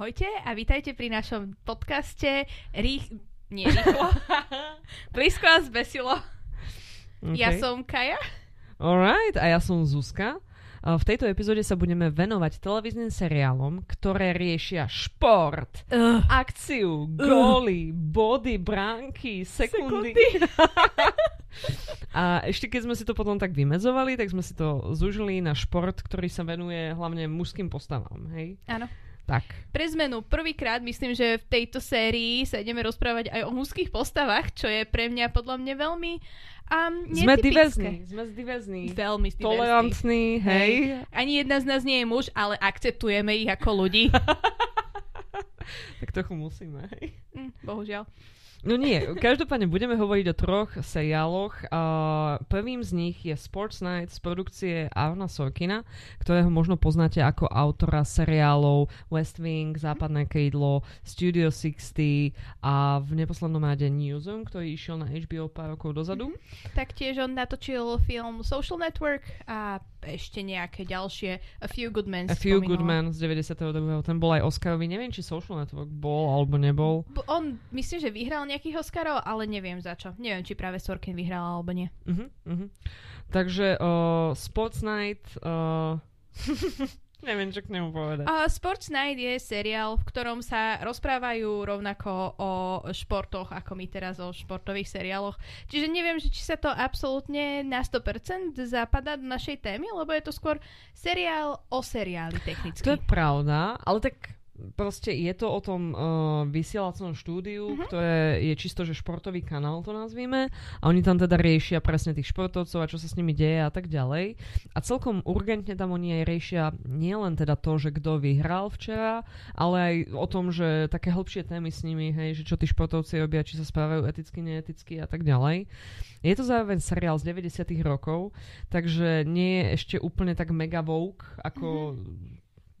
Ahojte a vítajte pri našom podcaste Rých... Nie, rýchlo. Blízko a zbesilo. Okay. Ja som Kaja. Alright, a ja som Zuzka. V tejto epizóde sa budeme venovať televíznym seriálom, ktoré riešia šport, Uh, akciu, góly, body, bránky, sekundy. a ešte keď sme si to potom tak vymedzovali, tak sme si to zúžili na šport, ktorý sa venuje hlavne mužským postavám, hej? áno. Tak. Pre zmenu, prvýkrát myslím, že v tejto sérii sa ideme rozprávať aj o mužských postavách, čo je pre mňa podľa mňa veľmi um, Sme diverzní, sme diverzní. Veľmi diverzní. Tolerantní, hej. Ani jedna z nás nie je muž, ale akceptujeme ich ako ľudí. Tak trochu musíme, hej. Hm, bohužiaľ. No nie, každopádne budeme hovoriť o troch seriáloch. Uh, prvým z nich je Sports Night z produkcie Arna Sorkina, ktorého možno poznáte ako autora seriálov West Wing, Západné krídlo, Studio 60 a v neposlednom rade Newsroom, ktorý išiel na HBO pár rokov dozadu. Mhm. Taktiež on natočil film Social Network a ešte nejaké ďalšie A Few Good Men. A Few spomínala. Good Men z 92. Ten bol aj Oscarový. Neviem, či Social Network bol alebo nebol. B- On myslím, že vyhral nejakých Oscarov, ale neviem za čo. Neviem, či práve Sorkin vyhral alebo nie. Uh-huh, uh-huh. Takže uh, Sports Night... Uh, neviem, čo k nemu povedať. A Sports Night je seriál, v ktorom sa rozprávajú rovnako o športoch, ako my teraz o športových seriáloch. Čiže neviem, že či sa to absolútne na 100% zapadá do našej témy, lebo je to skôr seriál o seriáli technicky. To je pravda, ale tak proste je to o tom uh, vysielacom štúdiu, Mhm. ktoré je čisto, že športový kanál to nazvime a oni tam teda riešia presne tých športovcov a čo sa s nimi deje a tak ďalej. A celkom urgentne tam oni aj riešia nielen teda to, že kto vyhral včera, ale aj o tom, že také hĺbšie témy s nimi, hej, že čo tí športovci robia, či sa správajú eticky, neeticky a tak ďalej. Je to zároveň seriál z 90 rokov, takže nie je ešte úplne tak mega woke, ako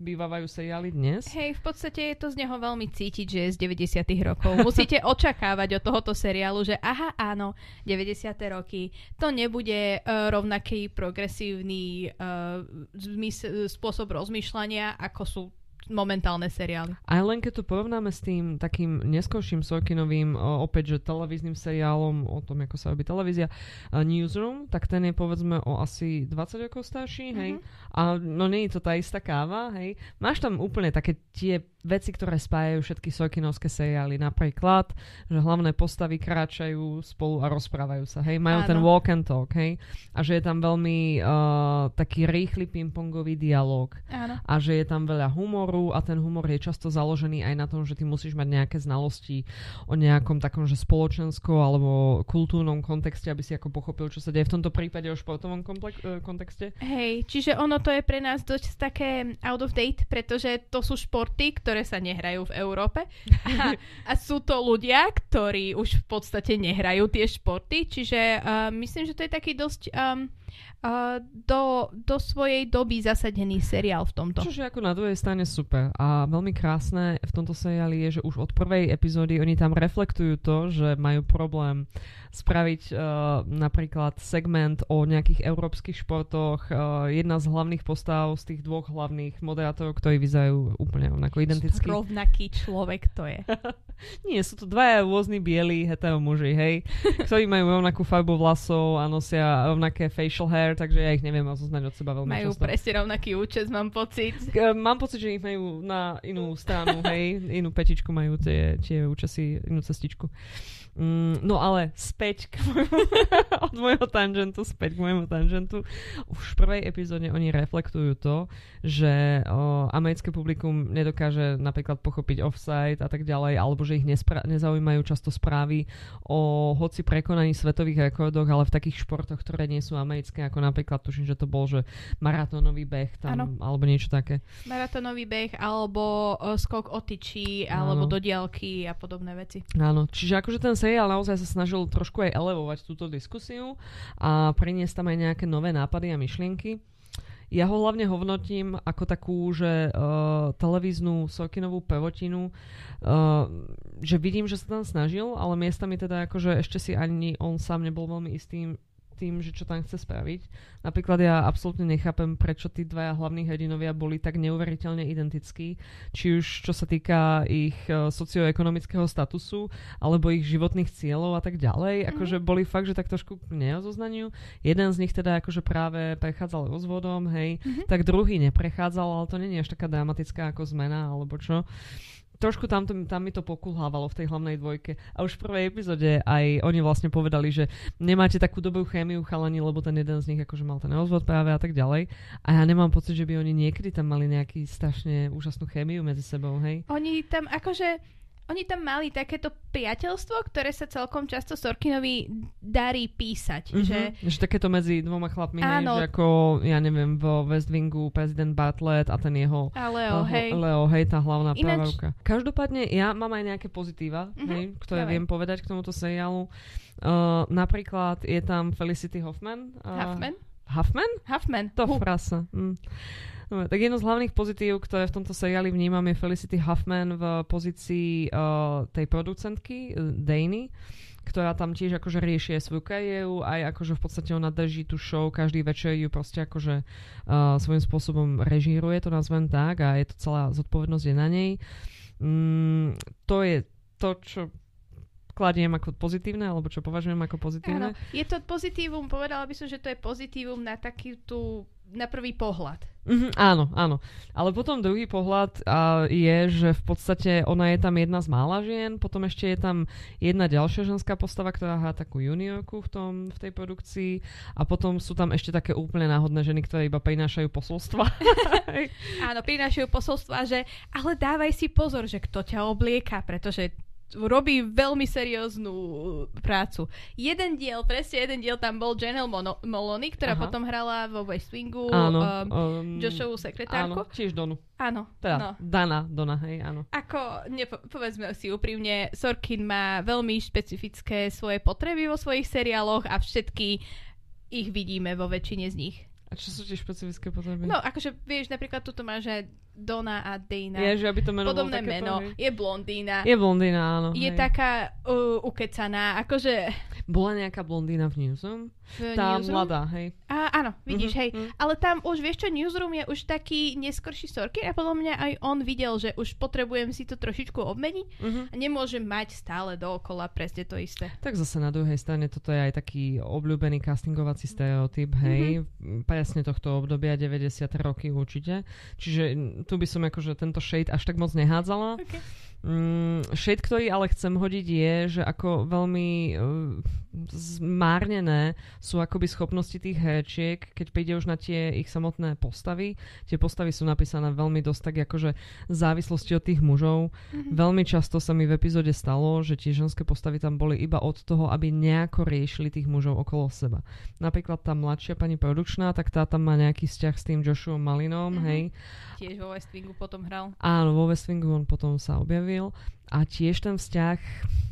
bývajú seriály dnes. Hej, v podstate je to z neho veľmi cítiť, že je z 90 rokov. Musíte očakávať od tohoto seriálu, že aha, áno, 90 roky, to nebude uh, rovnaký progresívny uh, zmys- spôsob rozmýšľania, ako sú momentálne seriály. Aj len keď to porovnáme s tým takým neskôrším Sorkinovým, opäť, že televíznym seriálom o tom, ako sa robí televízia, a Newsroom, tak ten je povedzme o asi 20 rokov starší, hej. Mhm. A no nie je to tá istá káva, hej. Máš tam úplne také tie veci, ktoré spájajú všetky Sorkinovské seriály. Napríklad, že hlavné postavy kráčajú spolu a rozprávajú sa, hej. Majú Áno. ten walk and talk, hej. A že je tam veľmi uh, taký rýchly pingpongový dialog Áno. a že je tam veľa humoru a ten humor je často založený aj na tom, že ty musíš mať nejaké znalosti o nejakom takom, že spoločenskom alebo kultúrnom kontexte, aby si ako pochopil, čo sa deje v tomto prípade o športovom komplek- e, kontexte. Hej, čiže ono to je pre nás dosť také out of date, pretože to sú športy, ktoré sa nehrajú v Európe. A, a sú to ľudia, ktorí už v podstate nehrajú tie športy, čiže uh, myslím, že to je taký dosť um, do, do svojej doby zasadený seriál v tomto. Čože ako na druhej strane super. A veľmi krásne v tomto seriáli je, že už od prvej epizódy oni tam reflektujú to, že majú problém spraviť uh, napríklad segment o nejakých európskych športoch. Uh, jedna z hlavných postav z tých dvoch hlavných moderátorov, ktorí vyzerajú úplne rovnako identicky. Rovnaký človek to je. Nie, sú to dvaja rôzni bieli hetero muži, hej, ktorí majú rovnakú farbu vlasov a nosia rovnaké facial hair, takže ja ich neviem rozoznať od seba veľmi Majú často. presne rovnaký účes, mám pocit. K- Mám pocit, že ich majú na inú stranu, hej, inú petičku majú tie, tie účasy, inú cestičku. Mm, no ale späť k môjmu, od môjho tangentu, späť k môjmu tangentu. Už v prvej epizóde oni reflektujú to, že o, americké publikum nedokáže napríklad pochopiť offside a tak ďalej, alebo že ich nespra- nezaujímajú často správy o hoci prekonaní svetových rekordoch, ale v takých športoch, ktoré nie sú americké, ako napríklad tuším, že to bol, že maratónový beh tam, Áno. alebo niečo také. Maratónový beh alebo uh, skok o tyči alebo Áno. do diaľky a podobné veci. Áno, čiže akože ten seriál naozaj sa snažil trošku aj elevovať túto diskusiu a priniesť tam aj nejaké nové nápady a myšlienky. Ja ho hlavne hodnotím ako takú, že uh, televíznu Sorkinovú prvotinu, uh, že vidím, že sa tam snažil, ale miestami teda akože ešte si ani on sám nebol veľmi istým tým, že čo tam chce spraviť. Napríklad ja absolútne nechápem, prečo tí dvaja hlavní hrdinovia boli tak neuveriteľne identickí, či už čo sa týka ich uh, socioekonomického statusu, alebo ich životných cieľov a tak ďalej. Mm-hmm. Akože boli fakt, že tak trošku neozoznaniu. Jeden z nich teda akože práve prechádzal rozvodom, hej, mm-hmm. tak druhý neprechádzal, ale to nie je až taká dramatická ako zmena, alebo čo trošku tam, to, tam mi to pokulhávalo v tej hlavnej dvojke. A už v prvej epizóde aj oni vlastne povedali, že nemáte takú dobrú chémiu chalani, lebo ten jeden z nich akože mal ten rozvod práve a tak ďalej. A ja nemám pocit, že by oni niekedy tam mali nejaký strašne úžasnú chémiu medzi sebou, hej? Oni tam akože oni tam mali takéto priateľstvo, ktoré sa celkom často Sorkinovi darí písať. Mm-hmm. Že... že takéto medzi dvoma chlapmi, Áno. hej, že ako, ja neviem, vo West Wingu prezident Bartlett a ten jeho... A Leo, uh, hej. Leo, hej, tá hlavná Ináč... pravávka. Každopádne, ja mám aj nejaké pozitíva, mm-hmm. hej, ktoré Dávaj. viem povedať k tomuto seriálu. Uh, napríklad je tam Felicity Hoffman. Uh, Huffman? Huffman? Huffman. To frasa. Mm. Tak jedno z hlavných pozitív, ktoré v tomto seriáli vnímam, je Felicity Huffman v pozícii uh, tej producentky, uh, Dany, ktorá tam tiež akože rieši aj svoju kariéru, aj akože v podstate ona drží tú show, každý večer ju proste akože uh, svojím spôsobom režíruje, to nazvem tak, a je to celá zodpovednosť je na nej. Mm, to je to, čo kladiem ako pozitívne, alebo čo považujem ako pozitívne. Áno, je to pozitívum, povedala by som, že to je pozitívum na taký tú na prvý pohľad. Mm-hmm, áno, áno. Ale potom druhý pohľad uh, je, že v podstate ona je tam jedna z mála žien, potom ešte je tam jedna ďalšia ženská postava, ktorá hrá takú juniorku v, tom, v tej produkcii a potom sú tam ešte také úplne náhodné ženy, ktoré iba prinášajú posolstva. áno, prinášajú posolstva, že ale dávaj si pozor, že kto ťa oblieka, pretože robí veľmi serióznu prácu. Jeden diel, presne jeden diel tam bol Janelle Mono- Molony, ktorá Aha. potom hrala vo West Wingu áno, um, um, Joshovú sekretárku. Áno, tiež Donu. Áno. Teda, no. Dana, Dona, hej, áno. Ako, nepo- povedzme si úprimne, Sorkin má veľmi špecifické svoje potreby vo svojich seriáloch a všetky ich vidíme vo väčšine z nich. A čo sú tie špecifické potreby? No, akože vieš, napríklad tu máš aj Dona a Dana. Je, že aby to meno Podobné meno. Je blondína. Je blondína, áno. Je hej. taká uh, ukecaná, akože... Bola nejaká blondína v Newsroom? V tá newsroom? mladá, hej. A, áno, vidíš, uh-huh, hej. Uh-huh. Ale tam už, vieš čo, Newsroom je už taký neskorší sorky a podľa mňa aj on videl, že už potrebujem si to trošičku obmeniť uh-huh. a nemôžem mať stále dookola presne to isté. Tak zase na druhej strane toto je aj taký obľúbený castingovací stereotyp, hej. Uh-huh. Presne tohto obdobia 90 roky určite. Čiže tu by som akože tento shade až tak moc nehádzala. Okay. Mm, shade, ktorý ale chcem hodiť je, že ako veľmi uh, zmárnené sú akoby schopnosti tých herečiek, keď príde už na tie ich samotné postavy. Tie postavy sú napísané veľmi dosť tak akože závislosti od tých mužov. Mm-hmm. Veľmi často sa mi v epizóde stalo, že tie ženské postavy tam boli iba od toho, aby nejako riešili tých mužov okolo seba. Napríklad tá mladšia pani produkčná, tak tá tam má nejaký vzťah s tým Joshua Malinom, mm-hmm. hej. Tiež vo West Wingu potom hral. Áno, vo West Wingu on potom sa objavil a tiež ten vzťah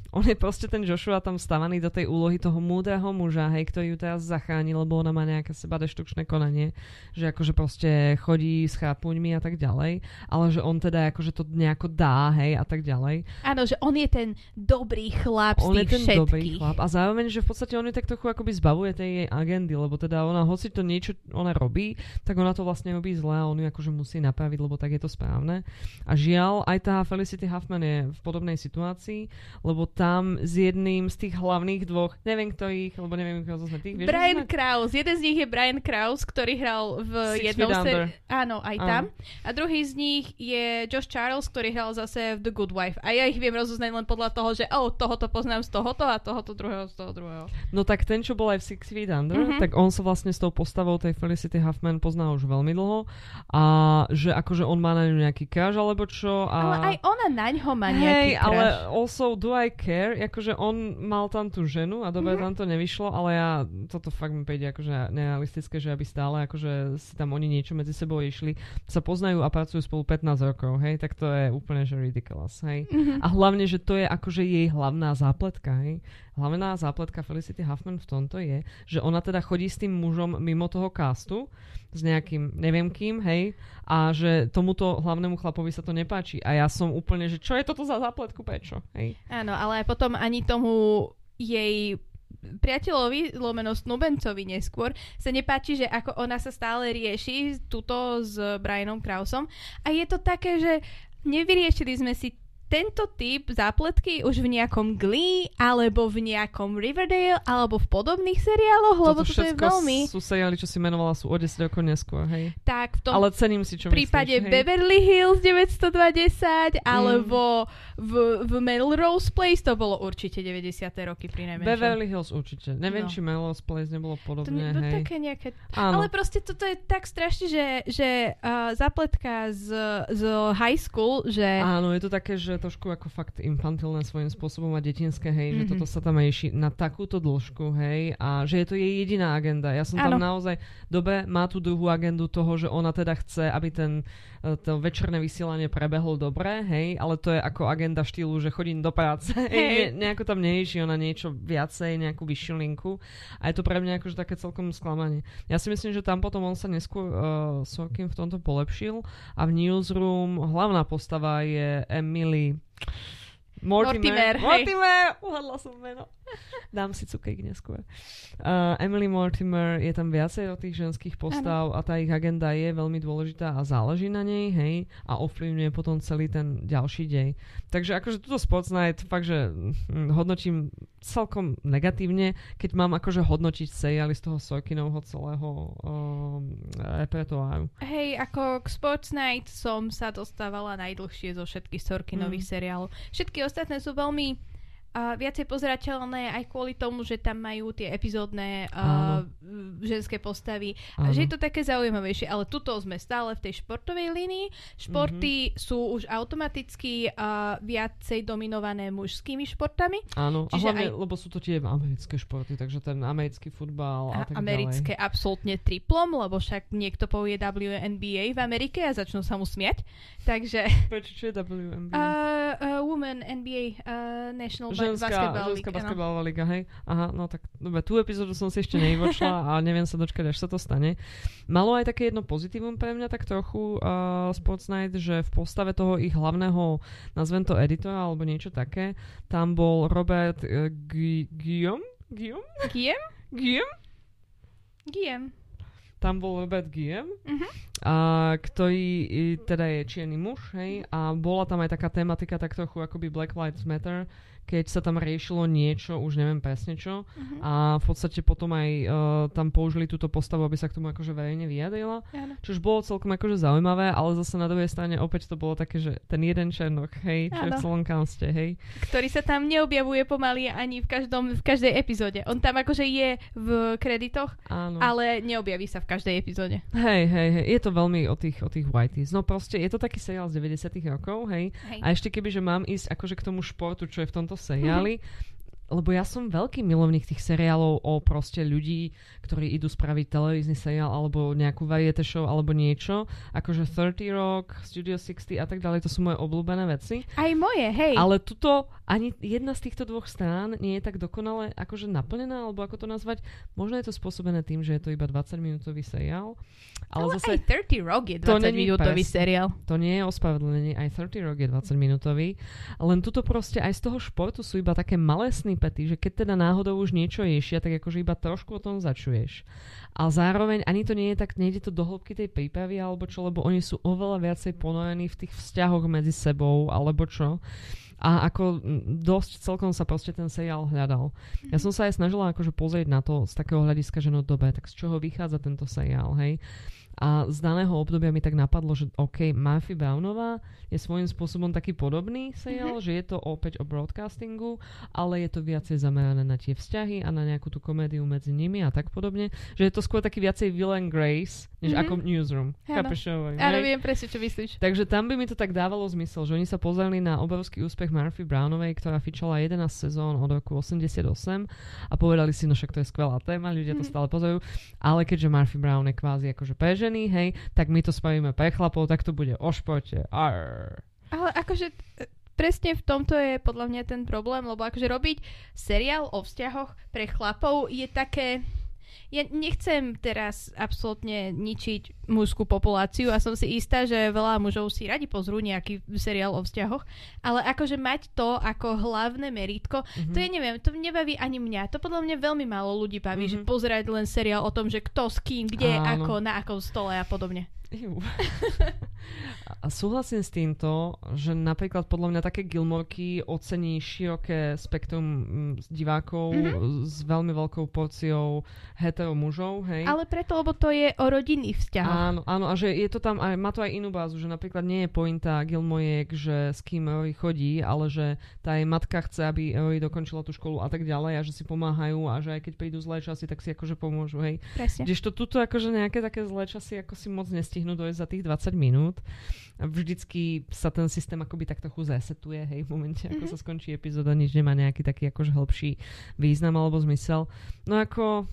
on je proste ten Joshua tam stavaný do tej úlohy toho múdreho muža, hej, ktorý ju teraz zachráni, lebo ona má nejaké seba deštrukčné konanie, že akože proste chodí s chápuňmi a tak ďalej, ale že on teda akože to nejako dá, hej, a tak ďalej. Áno, že on je ten dobrý chlap on z tých je ten všetkých. dobrý chlap a zároveň, že v podstate on je tak trochu akoby zbavuje tej jej agendy, lebo teda ona, hoci to niečo ona robí, tak ona to vlastne robí zle a on ju akože musí napraviť, lebo tak je to správne. A žiaľ, aj tá Felicity Huffman je v podobnej situácii, lebo tam s jedným z tých hlavných dvoch, neviem ktorých, lebo neviem, kto sme tých. Vieš, Brian Kraus, jeden z nich je Brian Kraus, ktorý hral v Six jednom sérii. Áno, aj tam. A druhý z nich je Josh Charles, ktorý hral zase v The Good Wife. A ja ich viem rozoznať len podľa toho, že oh, tohoto poznám z tohoto a tohoto druhého z toho druhého. No tak ten, čo bol aj v Six Feet Under, mm-hmm. tak on sa vlastne s tou postavou tej Felicity Huffman pozná už veľmi dlho a že akože on má na ňu nejaký crush alebo čo. A... Ale aj ona na ňo má nejaký hey, ale also do I care? akože on mal tam tú ženu a dobre mm-hmm. tam to nevyšlo, ale ja, toto fakt mi príde akože nerealistické, že aby stále akože si tam oni niečo medzi sebou išli, sa poznajú a pracujú spolu 15 rokov, hej, tak to je úplne že ridiculous, hej. Mm-hmm. A hlavne, že to je akože jej hlavná zápletka, hej. Hlavná zápletka Felicity Huffman v tomto je, že ona teda chodí s tým mužom mimo toho castu, s nejakým neviem kým, hej, a že tomuto hlavnému chlapovi sa to nepáči. A ja som úplne, že čo je toto za zápletku, prečo, hej. Áno, ale potom ani tomu jej priateľovi, lomeno Snubencovi neskôr, sa nepáči, že ako ona sa stále rieši tuto s Brianom Krausom a je to také, že nevyriešili sme si tento typ zápletky už v nejakom Glee, alebo v nejakom Riverdale, alebo v podobných seriáloch, lebo toto je veľmi... sú seriály, čo si menovala, sú o 10 rokov neskôr, hej. Tak, v tom Ale cením si, čo prípade myslíš, hej. Beverly Hills 920, Mm. alebo v, v Melrose Place, to bolo určite 90. roky pri najmenšom. Beverly Hills určite. Neviem, No. či Melrose Place nebolo to podobne, ne, no, hej. také nejaké... Áno. Ale proste toto je tak strašne, že, že uh, zapletka z, z high school, že... Áno, je to také, že trošku ako fakt infantilné svojím spôsobom a detinské, hej, mm-hmm. že Mhm. toto sa tam rieši na takúto dĺžku, hej, a že je to jej jediná agenda. Ja som tam Áno. naozaj, dobre, má tú druhú agendu toho, že ona teda chce, aby ten, to večerné vysielanie prebehlo dobre, hej, ale to je ako agenda štýlu, že chodím do práce, hej, ne, nejako tam nerieši ona niečo viacej, nejakú vyššiu linku a je to pre mňa akože také celkom sklamanie. Ja si myslím, že tam potom on sa neskôr uh, Sorkin v tomto polepšil a v Newsroom hlavná postava je Emily Mortimer, Mortimer. hej. Mortimer! Uhadla som meno. Dám si cukrík neskôr. Uh, Emily Mortimer, je tam viacej o tých ženských postav a tá ich agenda je veľmi dôležitá a záleží na nej, hej, a ovplyvňuje potom celý ten ďalší dej. Takže akože túto Sports Night fakt, že hm, hodnotím celkom negatívne, keď mám akože hodnotiť seriály z toho Sorkinovho celého um, repertoáru. Hej, ako k Sports Night som sa dostávala najdlhšie zo všetkých Sorkinových Mm. seriálov. Všetky ostatné sú veľmi uh, viacej pozerateľné aj kvôli tomu, že tam majú tie epizódne uh, ženské postavy. A Áno. že je to také zaujímavejšie, ale tuto sme stále v tej športovej línii. Športy Mhm. sú už automaticky uh, viacej dominované mužskými športami. Áno, a Čiže hlavne, aj- lebo sú to tie americké športy, takže ten americký futbal A a, tak americké ďalej. absolútne triplom, lebo však niekto povie WNBA v Amerike a začnú sa mu smiať. Takže Prečo, čo je WNBA? Uh, uh, Women NBA uh, National Ženská, Basketball ženská áno. basketbalová liga, hej? Aha, no tak, dobre, tú epizódu som si ešte nevyvočla a neviem sa dočkať, až sa to stane. Malo aj také jedno pozitívum pre mňa tak trochu uh, Sports Night, že v postave toho ich hlavného, nazvem to editora alebo niečo také, tam bol Robert uh, Gu- Guillaume? Guillaume? Guillaume? Guillaume? Guillaume. Tam bol Robert Guillaume, Mhm. a, ktorý i, teda je čierny muž, hej, a bola tam aj taká tematika tak trochu akoby Black Lives Matter, keď sa tam riešilo niečo, už neviem presne čo, Mhm. a v podstate potom aj uh, tam použili túto postavu, aby sa k tomu akože verejne vyjadrila, Áno. čo už bolo celkom akože zaujímavé, ale zase na druhej strane opäť to bolo také, že ten jeden černok, hej, čo je v celom kaste, hej. Ktorý sa tam neobjavuje pomaly ani v, každom, v každej epizóde. On tam akože je v kreditoch, Áno. ale neobjaví sa v každej epizóde. Hej, hej, hej, je to veľmi o tých, o tých whiteys. No proste, je to taký seriál z 90 rokov, hej. Hej. A ešte keby, že mám ísť akože k tomu športu, čo je v tomto seriáli, lebo ja som veľký milovník tých seriálov o proste ľudí, ktorí idú spraviť televízny seriál alebo nejakú variety show alebo niečo, akože 30 Rock, Studio 60 a tak ďalej, to sú moje obľúbené veci. Aj moje, hej. Ale tuto ani jedna z týchto dvoch strán nie je tak dokonale akože naplnená, alebo ako to nazvať. Možno je to spôsobené tým, že je to iba 20-minútový seriál, ale, ale zase aj 30 Rock je to 20 není minútový seriál. to nie je ospravedlnenie, aj 30 Rock je 20 minútový, len tuto proste aj z toho športu sú iba také malé snippety, že keď teda náhodou už niečo ješia, tak akože iba trošku o tom začuješ. A zároveň ani to nie je tak, nejde to do hĺbky tej prípravy alebo čo, lebo oni sú oveľa viacej ponorení v tých vzťahoch medzi sebou alebo čo. A ako dosť celkom sa proste ten seriál hľadal. Ja som sa aj snažila akože pozrieť na to z takého hľadiska, že no dobre, tak z čoho vychádza tento seriál, hej? A z daného obdobia mi tak napadlo, že OK, Murphy Brownová je svojím spôsobom taký podobný seriál, že je to opäť o broadcastingu, ale je to viacej zamerané na tie vzťahy a na nejakú tú komédiu medzi nimi a tak podobne. Že je to skôr taký viacej Will and Grace, než Mhm. ako Newsroom. Áno. Chápeš, viem presne, čo myslíš. Takže tam by mi to tak dávalo zmysel, že oni sa pozreli na obrovský úspech Murphy Brownovej, ktorá fičala 11 sezón od roku 88 a povedali si, no však to je skvelá téma, ľudia to Mhm. stále pozerajú, ale keďže Murphy Brown je kvázi akože pre ženy, hej, tak my to spravíme pre chlapov, tak to bude o športe. Arr. Ale akože e, presne v tomto je podľa mňa ten problém, lebo akože robiť seriál o vzťahoch pre chlapov je také Ja nechcem teraz absolútne ničiť mužskú populáciu a som si istá, že veľa mužov si radi pozrú nejaký seriál o vzťahoch, ale akože mať to ako hlavné meritko, mm-hmm. to je neviem, to nebaví ani mňa. To podľa mňa veľmi málo ľudí baví, mm-hmm. že pozerať len seriál o tom, že kto s kým, kde, Áno. ako, na akom stole a podobne. A súhlasím s týmto, že napríklad podľa mňa také Gilmorky ocení široké spektrum mm, divákov mm-hmm. s veľmi veľkou porciou hetero mužov, hej? Ale preto, lebo to je o rodinných vzťahoch. Áno, áno, a že je to tam, aj, má to aj inú bázu, že napríklad nie je pointa Gilmoriek, že s kým Rory chodí, ale že tá jej matka chce, aby Rory dokončila tú školu a tak ďalej a že si pomáhajú a že aj keď prídu zlé časy, tak si akože pomôžu, hej? Presne. Kdežto tuto akože nejaké také zlé časy ako si moc nestihnú dojsť za tých 20 minút. A vždycky sa ten systém akoby tak trochu zasetuje, hej, v momente, ako mm-hmm. sa skončí epizóda, nič nemá nejaký taký akože hĺbší význam alebo zmysel. No ako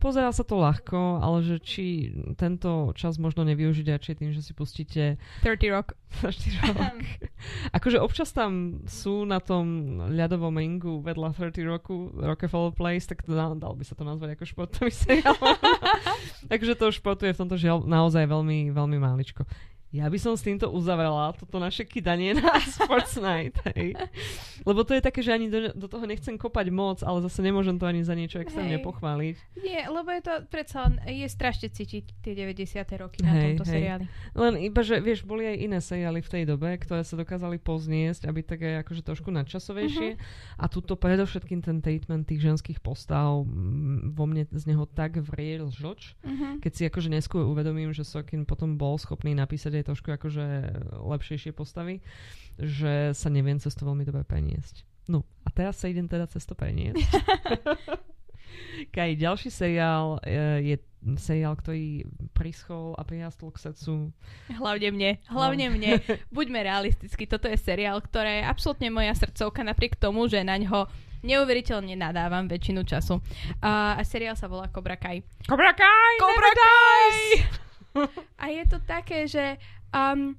Pozerá sa to ľahko, ale že či tento čas možno nevyužiť radšej tým, že si pustíte 30 Rock. 30 Rock. akože občas tam sú na tom ľadovom ringu vedľa 30 Rocku Rockefeller Place, tak to, dal by sa to nazvať ako športový seriál. Takže to športuje v tomto žiaľ naozaj veľmi, veľmi máličko. Ja by som s týmto uzavrela toto naše kydanie na Sports Night, hej. Lebo to je také, že ani do, do toho nechcem kopať moc, ale zase nemôžem to ani za niečo extrémne pochváliť. Nie, lebo je to predsa je strašne cítiť tie 90. roky na hej, tomto hej. seriáli. Len iba, že vieš, boli aj iné seriály v tej dobe, ktoré sa dokázali pozniesť, aby také akože trošku nadčasovejšie. Uh-huh. A tuto predovšetkým ten treatment tých ženských postav vo mne z neho tak vriel žoč, uh-huh. keď si akože neskôr uvedomím, že Sorkin potom bol schopný napísať tej trošku akože lepšejšie postavy, že sa neviem cez to veľmi dobre preniesť. No a teraz sa idem teda cez to preniesť. Kaj, ďalší seriál je, je seriál, ktorý prischol a prirastol k srdcu. Hlavne mne, hlavne no. mne. Buďme realistickí, toto je seriál, ktoré je absolútne moja srdcovka, napriek tomu, že na ňo neuveriteľne nadávam väčšinu času. Uh, a seriál sa volá Cobra Kai. Cobra Kai! Cobra Kai! A je to také, že um,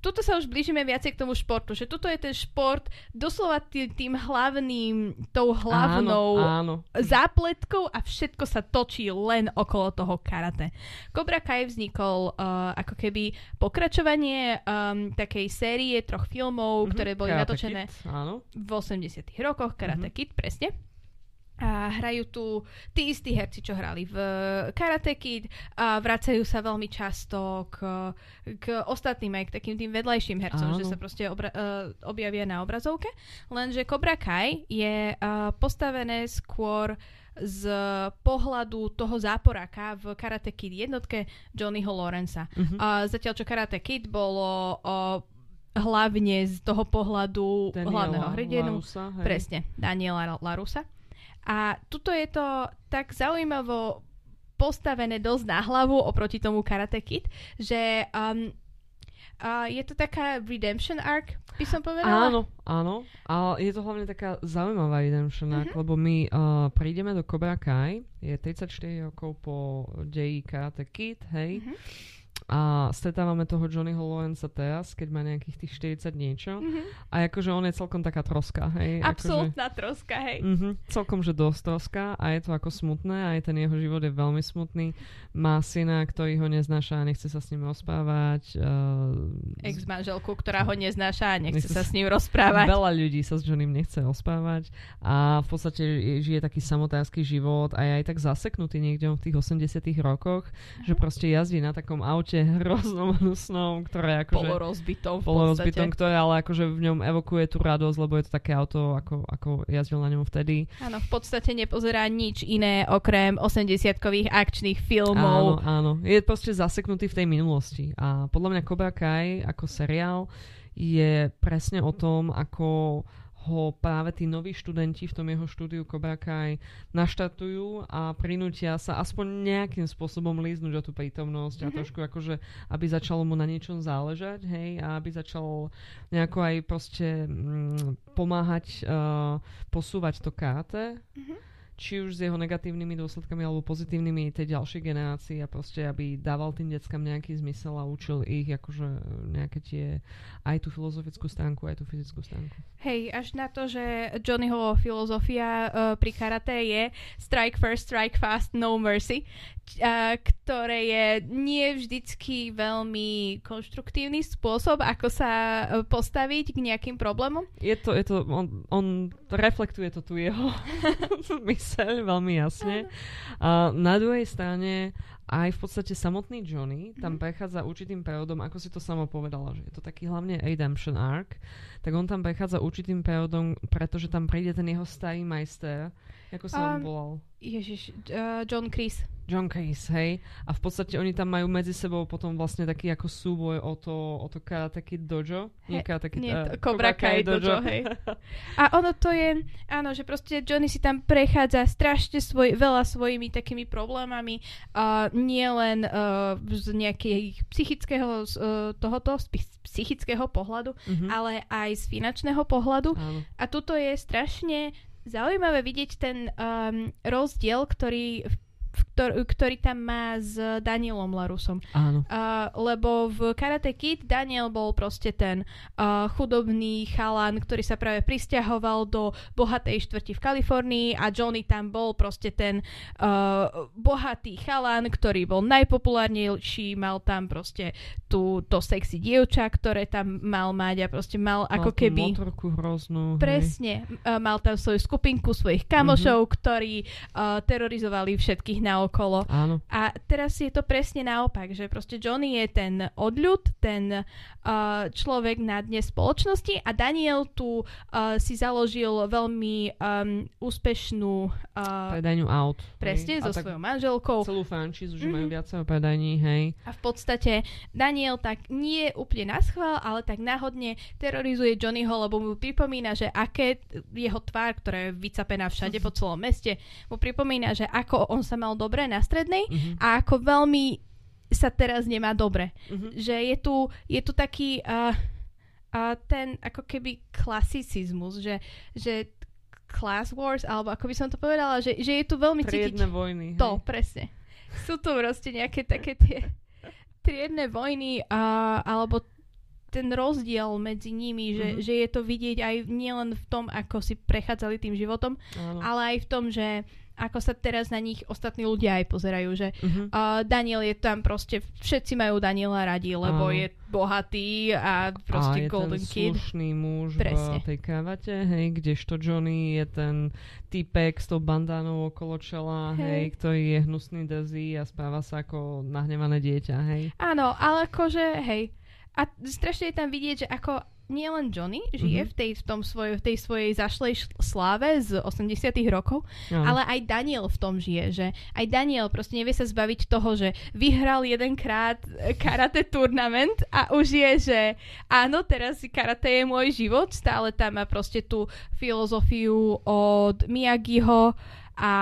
tuto sa už blížime viacej k tomu športu, že tuto je ten šport doslova tý, tým hlavným, tou hlavnou áno, áno. zápletkou a všetko sa točí len okolo toho karate. Cobra Kai vznikol uh, ako keby pokračovanie um, takej série troch filmov, mm-hmm, ktoré boli karate natočené Kid, áno. v 80 rokoch, Karate mm-hmm. Kid, presne a hrajú tu tí istí herci, čo hrali v Karate Kid a vracajú sa veľmi často k, k ostatným aj k takým tým vedľajším hercom, Áno. že sa proste obra- uh, objavia na obrazovke. Lenže Cobra Kai je uh, postavené skôr z pohľadu toho záporáka v Karate Kid jednotke Johnnyho Lawrence'a. Uh-huh. Uh, zatiaľ, čo Karate Kid bolo uh, hlavne z toho pohľadu Daniela hlavného hrdinu. Presne, Daniela Larusa. A tuto je to tak zaujímavo postavené dosť na hlavu oproti tomu Karate Kid, že um, uh, je to taká redemption arc, by som povedala. Áno, áno. A je to hlavne taká zaujímavá redemption arc, uh-huh. lebo my uh, prídeme do Cobra Kai, je 34 rokov po deji Karate Kid, hej. Uh-huh a stretávame toho Johnnyho Lawrencea teraz, keď má nejakých tých 40 niečo. Mm-hmm. A akože on je celkom taká troska, hej. Absolutná akože, troska, hej. Mm-hmm, celkom, že dosť troska a je to ako smutné, aj ten jeho život je veľmi smutný. Má syna, ktorý ho neznáša a nechce sa s ním rozprávať. Uh, Ex-manželku, ktorá ho neznáša a nechce, nechce sa s ním rozprávať. Veľa ľudí sa s Johnným nechce rozprávať a v podstate žije taký samotársky život a je aj tak zaseknutý niekde v tých 80 rokoch, mm-hmm. že proste jazdí na takom aute hroznom hnusnom, ktoré akože... Polorozbitom v polorozbitom, ktoré ale akože v ňom evokuje tú radosť, lebo je to také auto, ako, ako jazdil na ňom vtedy. Áno, v podstate nepozerá nič iné okrem 80-kových akčných filmov. Áno, áno. Je proste zaseknutý v tej minulosti. A podľa mňa Cobra Kai ako seriál je presne o tom, ako ho práve tí noví študenti v tom jeho štúdiu Cobra Kai naštartujú a prinútia sa aspoň nejakým spôsobom líznuť o tú prítomnosť mm-hmm. a mhm. trošku akože, aby začalo mu na niečom záležať, hej, a aby začal nejako aj proste mm, pomáhať uh, posúvať to karate. Mm-hmm či už s jeho negatívnymi dôsledkami alebo pozitívnymi tej ďalšej generácii a proste, aby dával tým deckám nejaký zmysel a učil ich akože nejaké tie aj tú filozofickú stránku, aj tú fyzickú stránku. Hej, až na to, že Johnnyho filozofia uh, pri karate je strike first, strike fast, no mercy, uh, ktoré je nie vždycky veľmi konštruktívny spôsob, ako sa postaviť k nejakým problémom. Je to, je to on, on reflektuje to tu jeho myseľ veľmi jasne. A na druhej strane aj v podstate samotný Johnny tam mm-hmm. prechádza určitým periodom, ako si to sama povedala, že je to taký hlavne redemption arc, tak on tam prechádza určitým periodom, pretože tam príde ten jeho starý majster, ako sa um, on volal? Ježiš, uh, John Chris. John Case, hej. A v podstate oni tam majú medzi sebou potom vlastne taký ako súboj o to, o to Karate Kid Dojo. Nie Karate Kid, nie, uh, Cobra Kai Dojo. Dojo hej. A ono to je, áno, že proste Johnny si tam prechádza strašne svoj, veľa svojimi takými problémami, uh, nie len uh, z nejakého psychického uh, tohoto, z psychického pohľadu, mm-hmm. ale aj z finančného pohľadu. Áno. A tuto je strašne zaujímavé vidieť ten um, rozdiel, ktorý v ktor- ktorý tam má s Danielom Larusom. Áno. Uh, lebo v Karate Kid Daniel bol proste ten uh, chudobný chalan, ktorý sa práve pristahoval do bohatej štvrti v Kalifornii a Johnny tam bol proste ten uh, bohatý chalan, ktorý bol najpopulárnejší, mal tam proste tú, to sexy dievča, ktoré tam mal mať a proste mal, mal ako keby... motorku hroznú. Presne. Uh, mal tam svoju skupinku svojich kamošov, mm-hmm. ktorí uh, terorizovali všetkých všetkých naokolo. Áno. A teraz je to presne naopak, že proste Johnny je ten odľud, ten uh, človek na dne spoločnosti a Daniel tu uh, si založil veľmi um, úspešnú uh, predajňu aut. Presne, hej. so svojou manželkou. Celú franšízu, že mm-hmm. majú mhm. viacero predajní, hej. A v podstate Daniel tak nie úplne na schvál, ale tak náhodne terorizuje Johnnyho, lebo mu pripomína, že aké jeho tvár, ktorá je vycapená všade po celom meste, mu pripomína, že ako on sa mal dobre na strednej mm-hmm. a ako veľmi sa teraz nemá dobre. Mm-hmm. Že je tu, je tu taký uh, uh, ten ako keby klasicizmus, že, že class wars, alebo ako by som to povedala, že, že je tu veľmi Triedne cítiť vojny. To, hej. presne. Sú tu proste nejaké také tie triedne vojny, uh, alebo ten rozdiel medzi nimi, že, mm-hmm. že je to vidieť aj nielen v tom, ako si prechádzali tým životom, Áno. ale aj v tom, že ako sa teraz na nich ostatní ľudia aj pozerajú, že uh-huh. uh, Daniel je tam proste, všetci majú Daniela radi, lebo uh. je bohatý a proste a golden kid. slušný muž Presne. v tej kravate, hej, kdežto Johnny je ten typek s tou bandánou okolo čela, hej. hej, ktorý je hnusný, drzý a správa sa ako nahnevané dieťa, hej. Áno, ale akože, hej, a strašne je tam vidieť, že ako nielen Johnny žije mm-hmm. v, tej, v, tom svoj, v tej svojej zašlej sláve z 80 rokov, no. ale aj Daniel v tom žije, že aj Daniel proste nevie sa zbaviť toho, že vyhral jedenkrát e, karate turnament a už je, že áno, teraz karate je môj život, stále tam má proste tú filozofiu od Miyagiho a...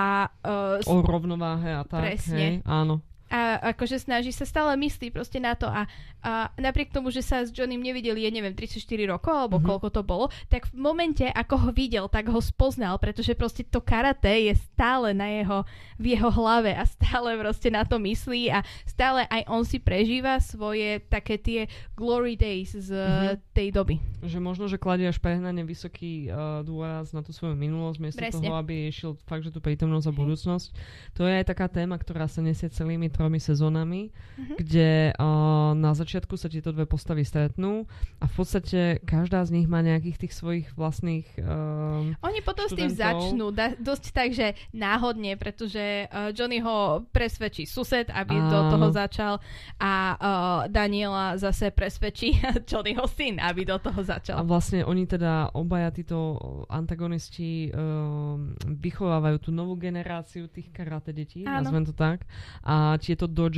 Uh, o rovnováhe a tak, presne. hej, áno a akože snaží sa stále myslí proste na to a, a napriek tomu, že sa s Johnnym nevideli, je neviem, 34 rokov alebo mm-hmm. koľko to bolo, tak v momente, ako ho videl, tak ho spoznal, pretože proste to karate je stále na jeho, v jeho hlave a stále proste na to myslí a stále aj on si prežíva svoje také tie glory days z mm-hmm. tej doby. Že možno, že kladie až prehnane vysoký uh, dôraz na tú svoju minulosť, miesto Presne. toho, aby išiel fakt, že tú prítomnosť a budúcnosť. To je aj taká téma, ktorá sa nesie celými tromi sezónami, mm-hmm. kde uh, na začiatku sa tieto dve postavy stretnú a v podstate každá z nich má nejakých tých svojich vlastných uh, Oni potom študentov. s tým začnú da- dosť tak, že náhodne, pretože uh, Johnny ho presvedčí sused, aby Áno. do toho začal a uh, Daniela zase presvedčí Johnnyho syn, aby do toho začal. A vlastne oni teda obaja títo antagonisti uh, vychovávajú tú novú generáciu tých karate detí, nazvem to tak. A tieto do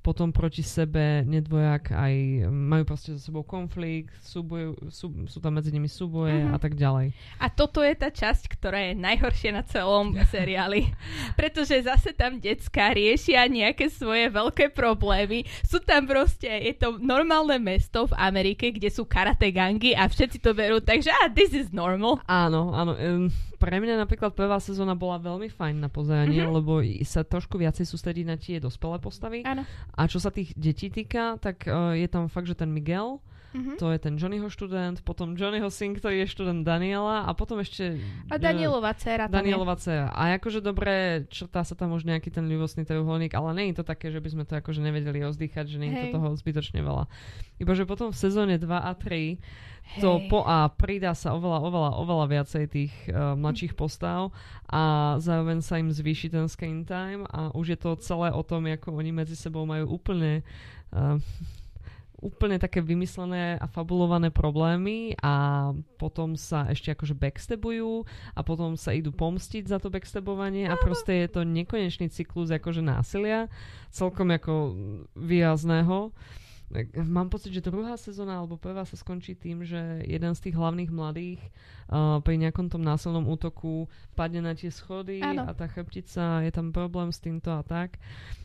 potom proti sebe nedvojak aj majú proste za sebou konflikt, súboju, sú, sú tam medzi nimi súboje mm-hmm. a tak ďalej. A toto je tá časť, ktorá je najhoršia na celom seriáli. Pretože zase tam decka riešia nejaké svoje veľké problémy. Sú tam proste, je to normálne mesto v Amerike, kde sú karate gangy a všetci to berú, takže ah, this is normal. Áno, áno. Um, pre mňa napríklad prvá sezóna bola veľmi fajn na pozeranie, Mhm. lebo sa trošku viacej sústredí na tie dospelé postavy. Áno. A čo sa tých detí týka, tak uh, je tam fakt, že ten Miguel, Mhm. to je ten Johnnyho študent, potom Johnnyho syn, ktorý je študent Daniela a potom ešte... A Danielová dcera. Danielová dcera. A akože dobre, črtá sa tam už nejaký ten ľubostný trojuholník, ale nie je to také, že by sme to akože nevedeli rozdýchať, že nie je to toho zbytočne veľa. Iba že potom v sezóne 2 a 3 to Hej. po A pridá sa oveľa, oveľa, oveľa viacej tých uh, mladších postav a zároveň sa im zvýši ten screen time a už je to celé o tom, ako oni medzi sebou majú úplne uh, úplne také vymyslené a fabulované problémy a potom sa ešte akože backstabujú a potom sa idú pomstiť za to backstabovanie a proste je to nekonečný cyklus akože násilia, celkom ako výrazného. Mám pocit, že druhá sezóna alebo prvá sa skončí tým, že jeden z tých hlavných mladých uh, pri nejakom tom násilnom útoku padne na tie schody Áno. a tá chrbtica, je tam problém s týmto a tak.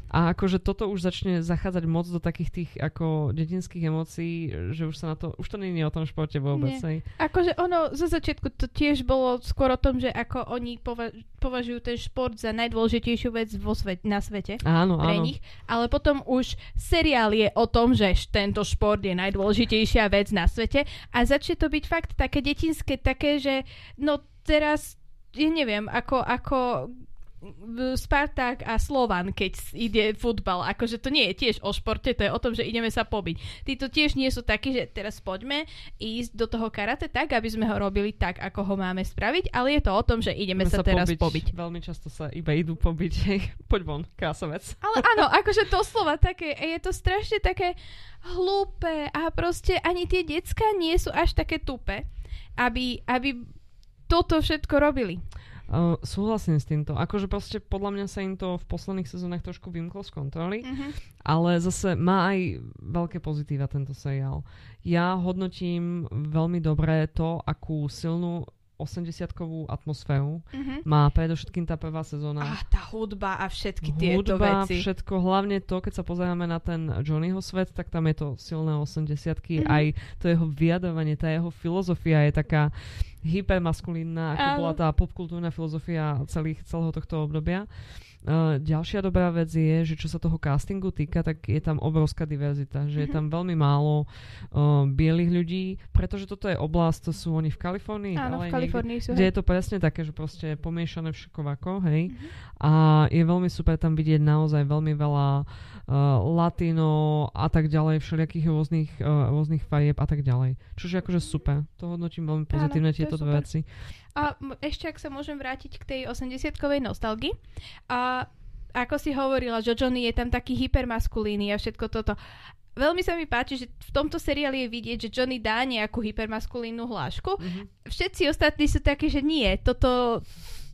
A akože toto už začne zachádzať moc do takých tých ako detinských emócií, že už sa na to, už to nie je o tom športe vôbec. Nie. Akože ono, zo začiatku to tiež bolo skôr o tom, že ako oni pova- považujú ten šport za najdôležitejšiu vec vo svet- na svete Áno, pre áno. nich, ale potom už seriál je o tom, že tento šport je najdôležitejšia vec na svete a začne to byť fakt také detinské, také, že no teraz, ja neviem, ako, ako Spartak a Slovan, keď ide futbal. Akože to nie je tiež o športe, to je o tom, že ideme sa pobiť. Títo tiež nie sú takí, že teraz poďme ísť do toho karate tak, aby sme ho robili tak, ako ho máme spraviť, ale je to o tom, že ideme sa, teraz pobiť. Veľmi často sa iba idú pobiť. Poď von, krásovec. Ale áno, akože doslova také, je to strašne také hlúpe a proste ani tie decka nie sú až také tupe, aby, aby toto všetko robili. Uh, súhlasím s týmto. Akože proste podľa mňa sa im to v posledných sezónach trošku vymklo z kontroly, Mhm. ale zase má aj veľké pozitíva tento seriál. Ja hodnotím veľmi dobre to, akú silnú 80-kovú atmosféru Mhm. má predovšetkým tá prvá sezóna. A tá hudba a všetky tieto Hudba, veci. všetko, hlavne to, keď sa pozeráme na ten Johnnyho svet, tak tam je to silné 80 Mhm. aj to jeho vyjadrovanie, tá jeho filozofia je taká hypermaskulínna, ako bola tá popkultúrna filozofia celých, celého tohto obdobia. Uh, ďalšia dobrá vec je, že čo sa toho castingu týka, tak je tam obrovská diverzita, že je Mhm. tam veľmi málo uh, bielých ľudí, pretože toto je oblasť, to sú oni v Kalifornii, Áno, ale v Kalifornii sú. kde je to presne také, že proste je pomiešané všakovako, hej. Mhm. A je veľmi super tam vidieť naozaj veľmi veľa uh, latino a tak ďalej, všelijakých rôznych, uh, rôznych farieb a tak ďalej. Čože akože super. To hodnotím veľmi pozitívne je tieto dve veci. A ešte, ak sa môžem vrátiť k tej 80-kovej nostalgii. A ako si hovorila, že Johnny je tam taký hypermaskulíny a všetko toto. Veľmi sa mi páči, že v tomto seriáli je vidieť, že Johnny dá nejakú hypermaskulínnu hlášku. Mhm. Všetci ostatní sú takí, že nie, toto,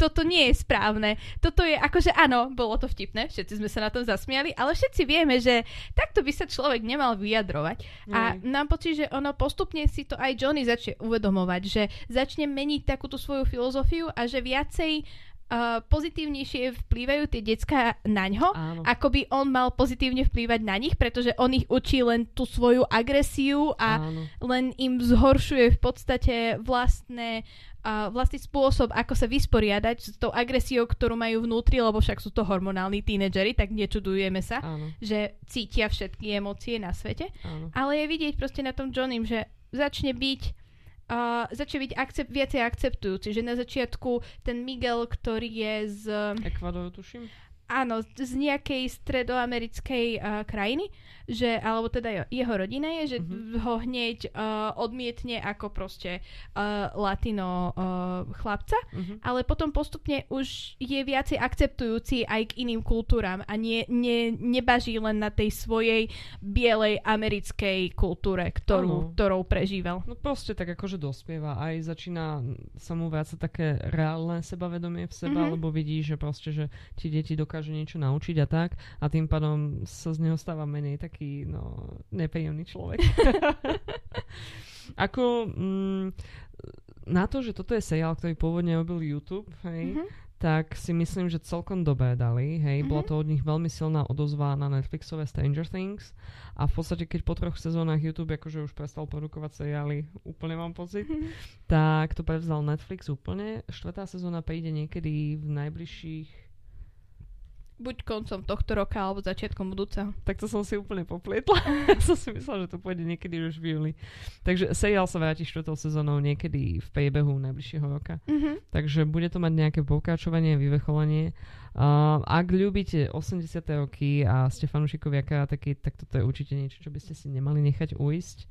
toto nie je správne. Toto je, akože áno, bolo to vtipné, všetci sme sa na tom zasmiali, ale všetci vieme, že takto by sa človek nemal vyjadrovať. A Hej. mám pocit, že ono postupne si to aj Johnny začne uvedomovať, že začne meniť takúto svoju filozofiu a že viacej uh, pozitívnejšie vplývajú tie decka na ňo, Áno. ako by on mal pozitívne vplývať na nich, pretože on ich učí len tú svoju agresiu a Áno. len im zhoršuje v podstate vlastné, uh, vlastný spôsob, ako sa vysporiadať s tou agresiou, ktorú majú vnútri, lebo však sú to hormonálni tínedžeri, tak nečudujeme sa, Áno. že cítia všetky emócie na svete. Áno. Ale je vidieť proste na tom Johnným, že začne byť uh, začne byť akcept, viacej akceptujúci, že na začiatku ten Miguel, ktorý je z, Ekvador, tuším. Áno, z nejakej stredoamerickej uh, krajiny, že, alebo teda jeho rodina je, že Mhm. ho hneď uh, odmietne ako proste uh, latino uh, chlapca, Mhm. ale potom postupne už je viacej akceptujúci aj k iným kultúram a nie, nie, nebaží len na tej svojej bielej americkej kultúre, ktorú, ktorou prežíval. No proste tak akože dospieva. Aj začína sa mu vrácať také reálne sebavedomie v seba, Mhm. lebo vidí, že proste, že ti deti dokážu niečo naučiť a tak. A tým pádom sa z neho stáva menej taký, no, nepríjemný človek. Ako, mm, na to, že toto je seriál, ktorý pôvodne robil YouTube, hej, Mhm. tak si myslím, že celkom dobre dali. Hej, Mhm. bola to od nich veľmi silná odozva na Netflixové Stranger Things a v podstate, keď po troch sezónach YouTube akože už prestal produkovať seriály, úplne mám pocit, tak to prevzal Netflix úplne. Štvrtá sezóna príde niekedy v najbližších Buď koncom tohto roka, alebo začiatkom budúceho. tak to som si úplne poplietla. Som si myslela, že to pôjde niekedy už v júli. Takže seriál sa vráti štvrtou sezónou niekedy v priebehu najbližšieho roka. Mhm. Takže bude to mať nejaké pokračovanie, vyvrcholenie. Uh, ak ľúbite 80. roky a ste fanúšikovia tak toto je určite niečo, čo by ste si nemali nechať uísť.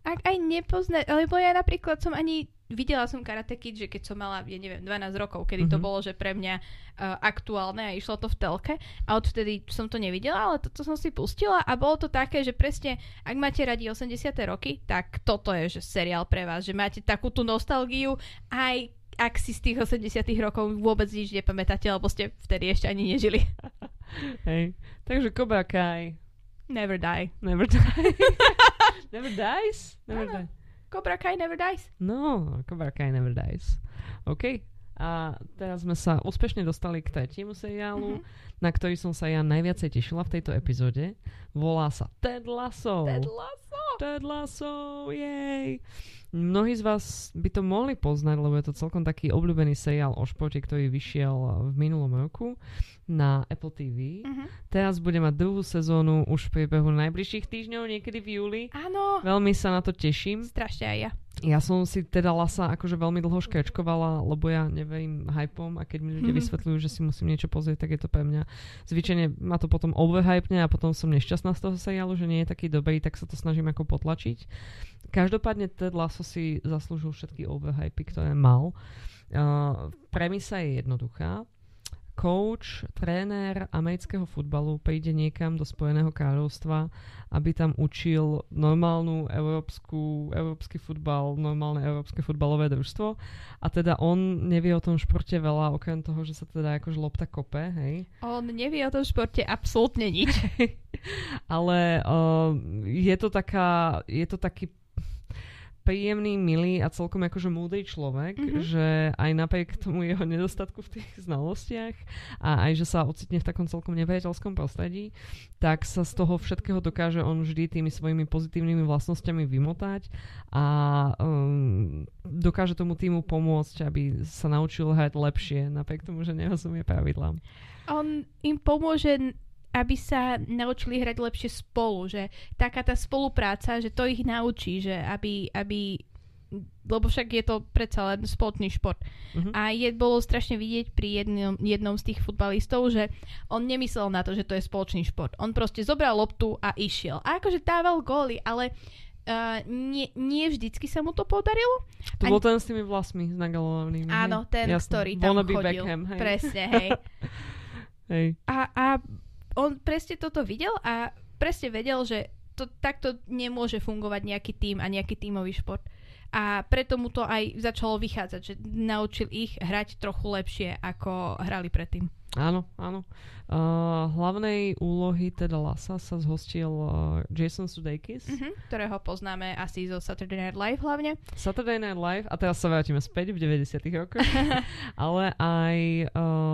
Ak aj nepoznať, lebo ja napríklad som ani videla som Karate Kid, že keď som mala, ja neviem, 12 rokov, kedy to Mhm. bolo, že pre mňa uh, aktuálne a išlo to v telke a odvtedy som to nevidela, ale toto som si pustila a bolo to také, že presne, ak máte radi 80. roky, tak toto je že seriál pre vás, že máte takú tú nostalgiu, aj ak si z tých 80 rokov vôbec nič nepamätáte, lebo ste vtedy ešte ani nežili. Hej. Takže Cobra Kai Never die. never die. never dies? Never Áno. die. Cobra Kai never dies. No, Cobra Kai never dies. OK. A teraz sme sa úspešne dostali k tretiemu seriálu, Mhm. na ktorý som sa ja najviacej tešila v tejto epizóde. Volá sa Ted Lasso. Ted Lasso. Ted Lasso, jej. Mnohí z vás by to mohli poznať, lebo je to celkom taký obľúbený seriál o športe, ktorý vyšiel v minulom roku na Apple TV. Mhm. Teraz bude mať druhú sezónu už v priebehu najbližších týždňov, niekedy v júli. Áno, Veľmi sa na to teším. strašne aj ja. Ja som si teda Lasa akože veľmi dlho škrečkovala, lebo ja neverím hypom a keď mi ľudia Mhm. vysvetľujú, že si musím niečo pozrieť, tak je to pre mňa zvyčajne ma to potom overhypne a potom som nešťastná z toho seriálu, že nie je taký dobrý, tak sa to snažím ako potlačiť. Každopádne Ted Lasso si zaslúžil všetky overhypy, ktoré mal. Uh, premisa je jednoduchá. Coach, tréner amerického futbalu príde niekam do Spojeného kráľovstva, aby tam učil normálnu európsku, európsky futbal, normálne európske futbalové družstvo. A teda on nevie o tom športe veľa, okrem toho, že sa teda akože lopta kope, hej. On nevie o tom športe absolútne nič. Ale uh, je to taká, je to taký príjemný, milý a celkom akože múdry človek, Mhm. mm-hmm. že aj napriek tomu jeho nedostatku v tých znalostiach a aj, že sa ocitne v takom celkom nepriateľskom prostredí, tak sa z toho všetkého dokáže on vždy tými svojimi pozitívnymi vlastnosťami vymotať a um, dokáže tomu týmu pomôcť, aby sa naučil hrať lepšie, napriek tomu, že nerozumie pravidlám. On im pomôže aby sa naučili hrať lepšie spolu, že taká tá spolupráca, že to ich naučí, že aby, aby lebo však je to predsa len spoločný šport. Mhm. A je, bolo strašne vidieť pri jednom, jednom z tých futbalistov, že on nemyslel na to, že to je spoločný šport. On proste zobral loptu a išiel. A akože dával góly, ale uh, nie, nie vždycky sa mu to podarilo. To Ani- bol ten s tými vlasmi znagalovanými. Áno, ten, ktorý tam Wannabe chodil. Beckham, hej. Presne, hej. hej. A, a on presne toto videl a presne vedel, že to, takto nemôže fungovať nejaký tým a nejaký tímový šport. A preto mu to aj začalo vychádzať, že naučil ich hrať trochu lepšie, ako hrali predtým. Áno, áno. Uh, hlavnej úlohy teda Lasa sa zhostil uh, Jason Sudeikis. Mhm, ktorého poznáme asi zo Saturday Night Live hlavne. Saturday Night Live, a teraz sa vrátime späť v 90 rokoch, ale aj uh,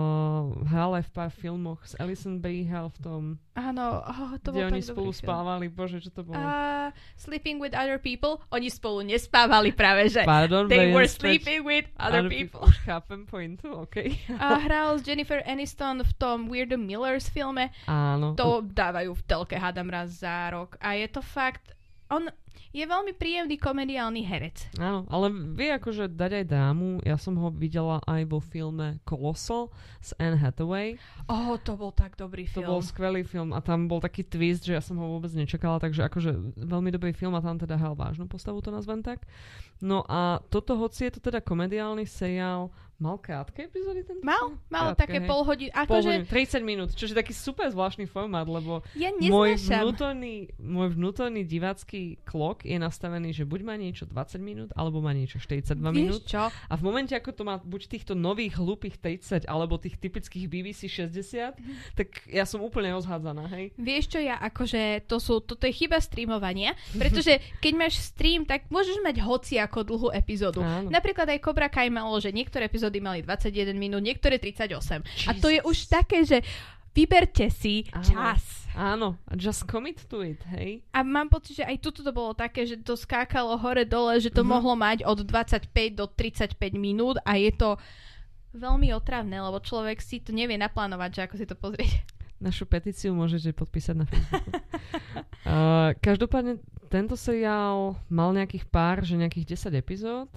hral aj v pár filmoch s Alison Brie v tom, Áno, oh, to kde bol oni spolu film. spávali, bože, čo to bolo? Uh, sleeping with other people. Oni spolu nespávali práve, že Pardon, they were sleeping with other people. Už chápem pointu, OK. A hral s Jennifer Aniston v tom Weird Millers filme. Áno. To dávajú v telke, hádam raz za rok. A je to fakt... On je veľmi príjemný komediálny herec. Áno, ale vie akože dať aj dámu. Ja som ho videla aj vo filme Colossal s Anne Hathaway. Oh, to bol tak dobrý To film. bol skvelý film a tam bol taký twist, že ja som ho vôbec nečakala, takže akože veľmi dobrý film a tam teda hral vážnu postavu, to nazvem tak. No a toto, hoci je to teda komediálny seriál, mal krátke epizódy ten Mal, mal Krátke, také hej. pol hodiny. Pol Akože hodiny, 30 minút, čo je taký super zvláštny formát, lebo ja môj vnútorný, môj vnútorný divácky klok je nastavený, že buď má niečo 20 minút, alebo má niečo 42 minút. Vieš čo? A v momente, ako to má buď týchto nových hlúpých 30, alebo tých typických BBC 60, tak ja som úplne rozhádzaná, hej? Vieš čo ja, akože to sú, toto je chyba streamovania, pretože keď máš stream, tak môžeš mať hoci ako dlhú epizódu. Áno. Napríklad aj Cobra Kai malo, že niektoré epizódy epizódy mali 21 minút, niektoré 38. A to Jesus. je už také, že vyberte si Áno. čas. Áno, just commit to it, hej? A mám pocit, že aj tuto to bolo také, že to skákalo hore-dole, že to Mhm. mohlo mať od 25 do 35 minút a je to veľmi otravné, lebo človek si to nevie naplánovať, že ako si to pozrieť. Našu petíciu môžete podpísať na Facebooku. uh, každopádne tento seriál mal nejakých pár, že nejakých 10 epizód,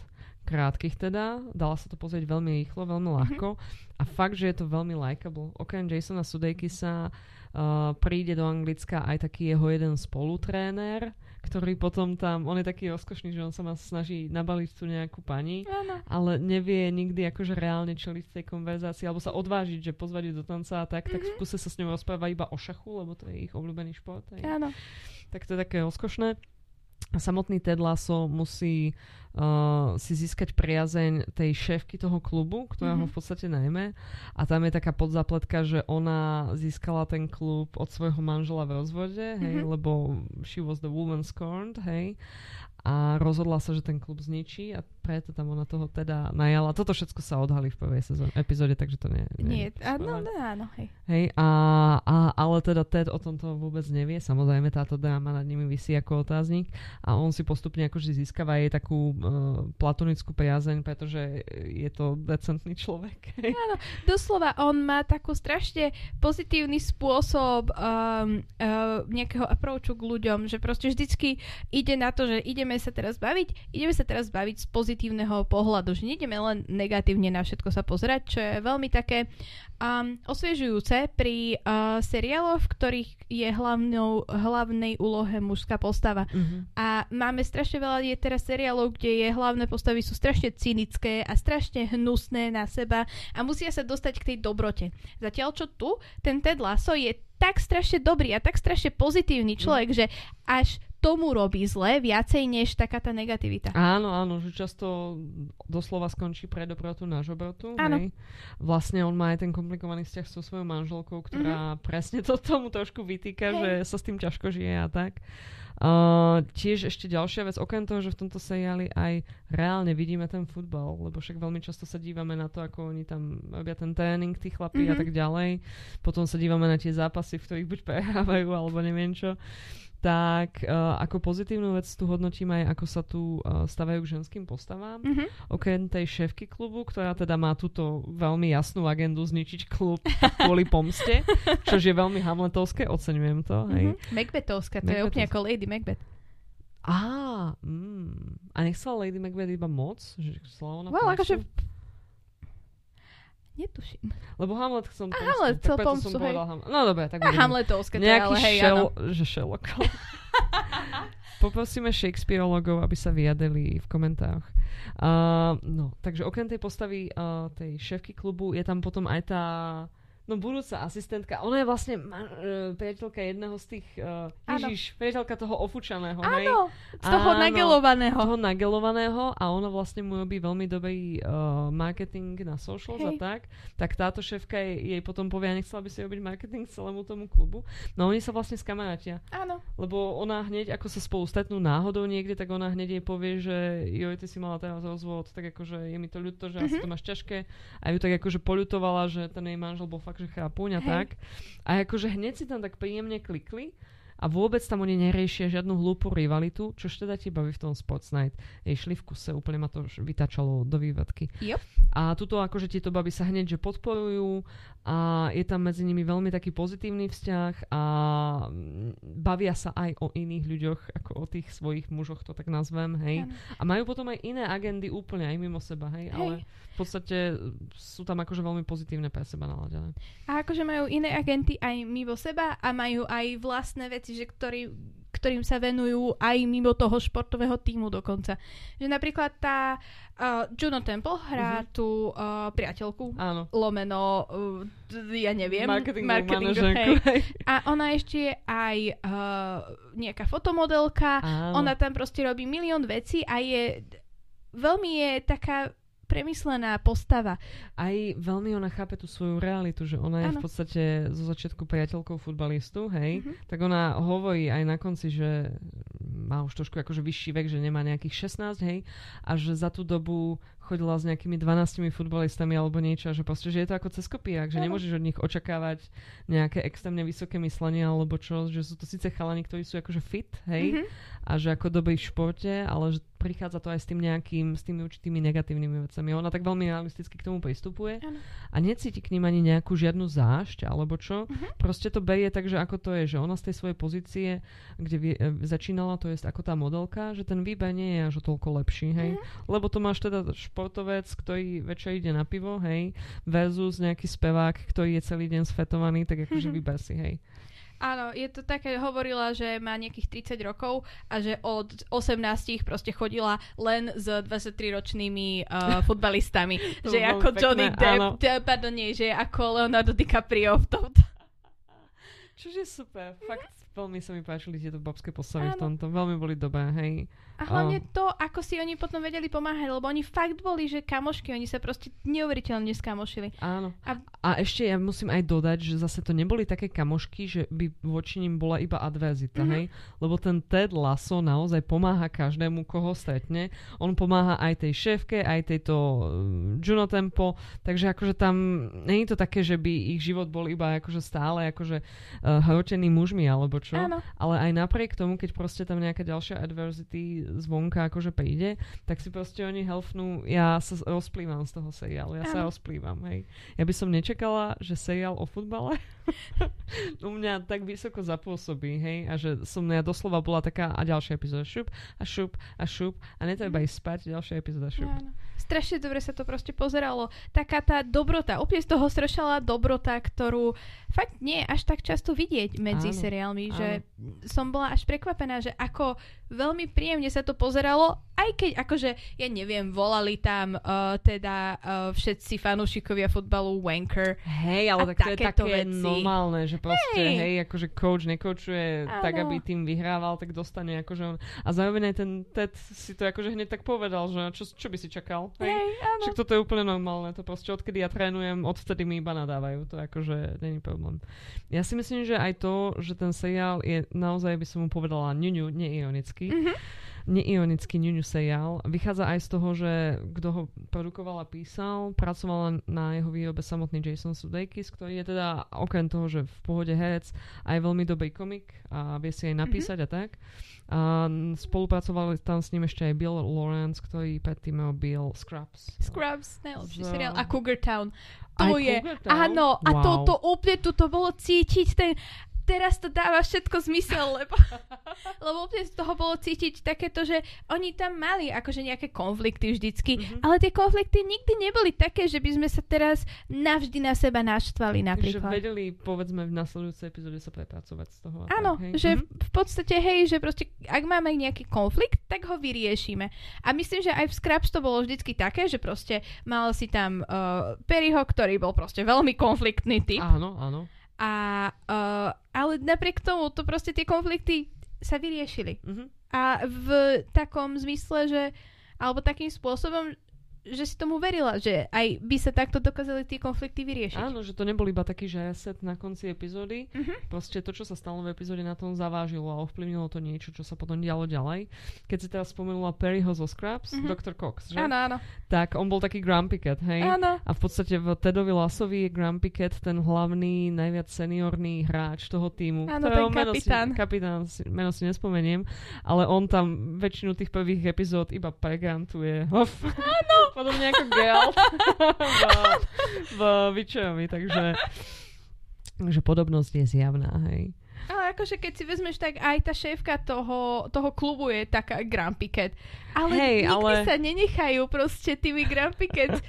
krátkých teda, dala sa to pozrieť veľmi rýchlo, veľmi ľahko a fakt, že je to veľmi likeable. Okrem Jasona Sudeikisa uh, príde do Anglicka aj taký jeho jeden spolutréner, ktorý potom tam, on je taký rozkošný, že on sa ma snaží nabaliť tu nejakú pani Áno. ale nevie nikdy akože reálne čeliť tej konverzácii, alebo sa odvážiť, že pozvať ju do tanca a tak, tak v kuse sa s ňou rozpráva iba o šachu, lebo to je ich obľúbený šport. Áno. Tak to je také rozkošné. Samotný Ted Lasso musí uh, si získať priazeň tej šéfky toho klubu, ktorá ho Mhm. v podstate najmä. A tam je taká podzapletka, že ona získala ten klub od svojho manžela v rozvode, hej, Mhm. lebo she was the woman scorned, hej. A rozhodla sa, že ten klub zničí a preto tam ona toho teda najala. Toto všetko sa odhalí v prvej sezóne, epizóde, takže to nie, Nie, nie áno, no, áno, hej. Hej, a, a, ale teda Ted o tomto vôbec nevie. Samozrejme, táto dráma nad nimi vysí ako otáznik a on si postupne akože získava jej takú uh, platonickú priazeň, pretože je to decentný človek. Hej. Doslova, on má takú strašne pozitívny spôsob um, uh, nejakého approachu k ľuďom, že proste vždycky ide na to, že ideme sa teraz baviť, ideme sa teraz baviť z pozitívneho pohľadu, že nejdeme len negatívne na všetko sa pozerať, čo je veľmi také um, osviežujúce pri uh, seriáloch, v ktorých je hlavnou, hlavnej úlohe mužská postava. Mhm. A máme strašne veľa je teraz seriálov, kde je hlavné postavy sú strašne cynické a strašne hnusné na seba a musia sa dostať k tej dobrote. Zatiaľ čo tu, ten Ted Lasso je tak strašne dobrý a tak strašne pozitívny človek, že až tomu robí zle viacej než taká tá negativita. Áno, áno, že často doslova skončí pre dobrotu na žobrotu. Áno. Hej. Vlastne on má aj ten komplikovaný vzťah so svojou manželkou, ktorá presne to tomu trošku vytýka, Hej. že sa s tým ťažko žije a tak. Uh, tiež ešte ďalšia vec, okrem toho, že v tomto seriáli aj reálne vidíme ten futbal, lebo však veľmi často sa dívame na to, ako oni tam robia ten tréning, tí chlapí a Mhm. tak ďalej. Potom sa dívame na tie zápasy, v ktorých buď prehrávajú, alebo neviem čo tak uh, ako pozitívnu vec tu hodnotím aj, ako sa tu uh, stavajú k ženským postavám. Mhm. Okrem tej šéfky klubu, ktorá teda má túto veľmi jasnú agendu zničiť klub kvôli pomste, čož je veľmi hamletovské, oceňujem to. Hej. Mhm. Macbethovská, to je úplne ako Lady Macbeth. Á, mm, a nechcela Lady Macbeth iba moc? Že chcela ona Well, akože Netuším. Lebo Hamlet chcel A pomstu. Hamlet tak preto pomstu, som hej. povedal Hamlet. No dobre, tak A budeme. Hamletovská, to ale hej, šel, áno. že Sherlock. Poprosíme Shakespeareologov, aby sa vyjadrili v komentároch. Uh, no, takže okrem tej postavy uh, tej šéfky klubu je tam potom aj tá no budúca asistentka. Ona je vlastne ma, uh, priateľka jedného z tých uh. Ježiš, priateľka toho ofúčaného, hej? Áno, z toho Áno. nagelovaného. toho nagelovaného a ona vlastne mu robí veľmi dobrý uh, marketing na socials a Hej. tak, tak táto šéfka jej, jej potom povie, a nechcela by si robiť marketing celému tomu klubu. No oni sa vlastne skamarátia, Áno. lebo ona hneď, ako sa spolu stretnú náhodou niekde, tak ona hneď jej povie, že joj, ty si mala teraz rozvod, tak akože je mi to ľúto, že asi Mhm. to máš ťažké. A ju tak akože poľutovala, že ten jej manžel bol fakt, že chrápuň a Hej. tak. A akože hneď si tam tak príjemne klikli a vôbec tam oni neriešia žiadnu hlúpu rivalitu, čož teda ti baví v tom Sports Night. Jej šli v kuse, úplne ma to vytačalo do vývedky. Yep. A tuto akože tieto baby sa hneď že podporujú a je tam medzi nimi veľmi taký pozitívny vzťah a mm, bavia sa aj o iných ľuďoch, ako o tých svojich mužoch, to tak nazvem, hej. A majú potom aj iné agendy úplne aj mimo seba, hej, Hej. ale v podstate sú tam akože veľmi pozitívne pre seba naladené. A akože majú iné agenty aj mimo seba a majú aj vlastné veci, že ktorý, ktorým sa venujú aj mimo toho športového týmu dokonca. Že napríklad tá uh, Juno Temple hrá Mhm. tú uh, priateľku Áno. lomeno, uh, ja neviem, Marketingovú marketingu, hej. A ona ešte je aj uh, nejaká fotomodelka, Áno. ona tam proste robí milión vecí a je veľmi je taká premyslená postava. Aj veľmi ona chápe tú svoju realitu, že ona je v podstate zo začiatku priateľkou futbalistu, hej, Mhm. tak ona hovorí aj na konci, že má už trošku akože vyšší vek, že nemá nejakých 16, hej, a že za tú dobu chodila s nejakými 12 futbalistami alebo niečo, že proste, že je to ako cez kopiak, že Áno. nemôžeš od nich očakávať nejaké extrémne vysoké myslenie alebo čo, že sú to síce chalani, ktorí sú akože fit, hej, Mhm. a že ako doby v športe, ale že prichádza to aj s tým nejakým, s tými určitými negatívnymi vecami. Ona tak veľmi realisticky k tomu pristupuje Áno. a necíti k ním ani nejakú žiadnu zášť alebo čo. Mhm. Proste to berie tak, že ako to je, že ona z tej svojej pozície, kde vie, e, začínala, to je ako tá modelka, že ten výber nie je až o toľko lepší, hej. Mhm. Lebo to máš teda športovec, ktorý večer ide na pivo, hej, versus nejaký spevák, ktorý je celý deň sfetovaný, tak akože Mhm. vyber si, hej. Áno, je to také, hovorila, že má nejakých 30 rokov a že od 18 proste chodila len s 23-ročnými uh, futbalistami. To že ako pekné, Johnny. Depp, de, pardon, nie, že je ako Leonardo DiCaprio v tomto. Čože super, fakt veľmi sa mi páčili tieto babské postavy v tomto, veľmi boli dobré, hej. A hlavne to, ako si oni potom vedeli pomáhať, lebo oni fakt boli, že kamošky, oni sa proste neuveriteľne skamošili. Áno. A- A, ešte ja musím aj dodať, že zase to neboli také kamošky, že by voči nim bola iba adverzita, Mhm. hej? Lebo ten Ted Lasso naozaj pomáha každému, koho stretne. On pomáha aj tej šéfke, aj tejto uh, Juno Tempo, takže akože tam je to také, že by ich život bol iba akože stále akože uh, hrotený mužmi alebo čo. Áno. Ale aj napriek tomu, keď proste tam nejaká ďalšia adversity zvonka akože príde, tak si proste oni helfnú, ja sa rozplývam z toho seriálu, ja sa Áno. rozplývam, hej. Ja by som nečakala, že seriál o futbale u mňa tak vysoko zapôsobí, hej, a že som ja doslova bola taká a ďalšia epizóda šup a šup a šup a netreba ísť spať, ďalšia epizóda šup. Áno. Strašne dobre sa to proste pozeralo. Taká tá dobrota, úplne z toho strešala dobrota, ktorú fakt nie až tak často vidieť medzi Áno, seriálmi, že som bola až prekvapená, že ako veľmi príjemne sa to pozeralo, aj keď akože, ja neviem, volali tam uh, teda uh, všetci fanúšikovia futbalu wanker. Hej, ale tak to je také veci. normálne, že proste, Hej. hej, akože coach nekoučuje tak, aby tým vyhrával, tak dostane akože on. A zároveň aj ten Ted si to akože hneď tak povedal, že čo, čo by si čakal, hej? Hej, áno. Však toto je úplne normálne, to proste odkedy ja trénujem, odvtedy mi iba nadávajú, to akože není problém. Ja si myslím, že aj to, že ten seriál je naozaj, by som mu povedala, ňuňu, neironicky, Mhm. Neironický ňuňu seriál. Vychádza aj z toho, že kto ho produkoval a písal, pracoval na jeho výrobe samotný Jason Sudeikis, ktorý je teda okrem toho, že v pohode herec, aj veľmi dobrý komik a vie si aj napísať a tak. A spolupracovali tam s ním ešte aj Bill Lawrence, ktorý predtým robil Scrubs. Scrubs, najlepší Z- seriál. A Cougar Town. Aj To je, Cougar Town? áno, a Wow. toto úplne tu to bolo cítiť, ten, teraz to dáva všetko zmysel, lebo, lebo úplne z toho bolo cítiť takéto, že oni tam mali akože nejaké konflikty vždycky, Mhm. ale tie konflikty nikdy neboli také, že by sme sa teraz navždy na seba naštvali napríklad. vedeli, povedzme, v nasledujúcej epizóde sa prepracovať z toho. Áno, tak, hej? že Mhm. v podstate, hej, že proste, ak máme nejaký konflikt, tak ho vyriešime. A myslím, že aj v Scraps to bolo vždycky také, že proste mal si tam uh, Perryho, ktorý bol proste veľmi konfliktný typ. Áno, áno. A, uh, ale napriek tomu, to proste tie konflikty sa vyriešili. Mhm. A v takom zmysle, že, alebo takým spôsobom, že si tomu verila, že aj by sa takto dokázali tie konflikty vyriešiť. Áno, že to nebol iba taký, že reset na konci epizódy. Mhm. Proste to, čo sa stalo v epizóde, na tom zavážilo a ovplyvnilo to niečo, čo sa potom dialo ďalej. Keď si teraz spomenula Perryho zo Scraps, Mhm. Dr. Cox, že? Áno, áno. Tak on bol taký Grumpy Cat, hej? Áno. A v podstate v Tedovi Lasovi je Grumpy Cat ten hlavný, najviac seniorný hráč toho týmu. Áno, ten kapitán. Si, kapitán, si, meno si nespomeniem, ale on tam väčšinu tých prvých epizód iba pregantuje. Áno. Podobne ako Geld v, v Witcherovi, takže takže podobnosť je zjavná, hej. Ale akože keď si vezmeš, tak aj tá šéfka toho, toho klubu je taká Grumpy Cat. Ale Hej, nikdy ale- sa nenechajú proste tými Grumpy Cats.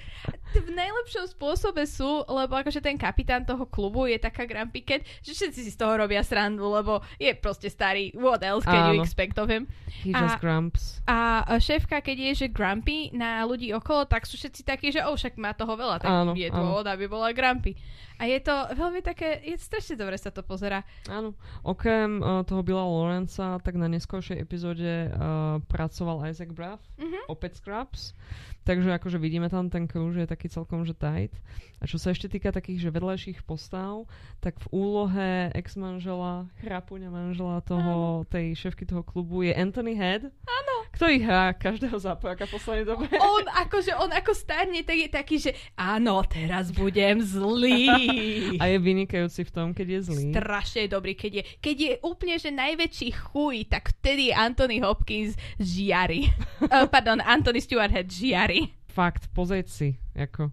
V najlepšom spôsobe sú, lebo akože ten kapitán toho klubu je taká Grumpy Cat, že všetci si z toho robia srandu, lebo je proste starý. What else can you Áno. expect of him? He A- just grumps. A šéfka, keď je, že grumpy na ľudí okolo, tak sú všetci takí, že oh, však má toho veľa, tak Áno, je áno. dôvod, aby bola grumpy. A je to veľmi také, je strašne dobre sa to pozera. Áno. Okrem uh, toho Billa Lawrencea, tak na neskôršej epizóde uh, pracoval Isaac Braff, Mhm. opäť Scrubs. Takže akože vidíme tam ten crew, že je taký celkom že tight. A čo sa ešte týka takých že vedľajších postav, tak v úlohe ex-manžela, chrapuňa manžela toho, tej šéfky toho klubu je Anthony Head, Áno, Kto ich hrá? Každého zápojaka poslednej dobe? On akože, on ako starne, tak je taký, že áno, teraz budem zlý. A je vynikajúci v tom, keď je zlý. Strašne dobrý, keď je, keď je úplne, že najväčší chuj, tak vtedy Anthony Hopkins žiari. uh, pardon, Anthony Stewart Head žiari. Fakt, pozrieť si, ako...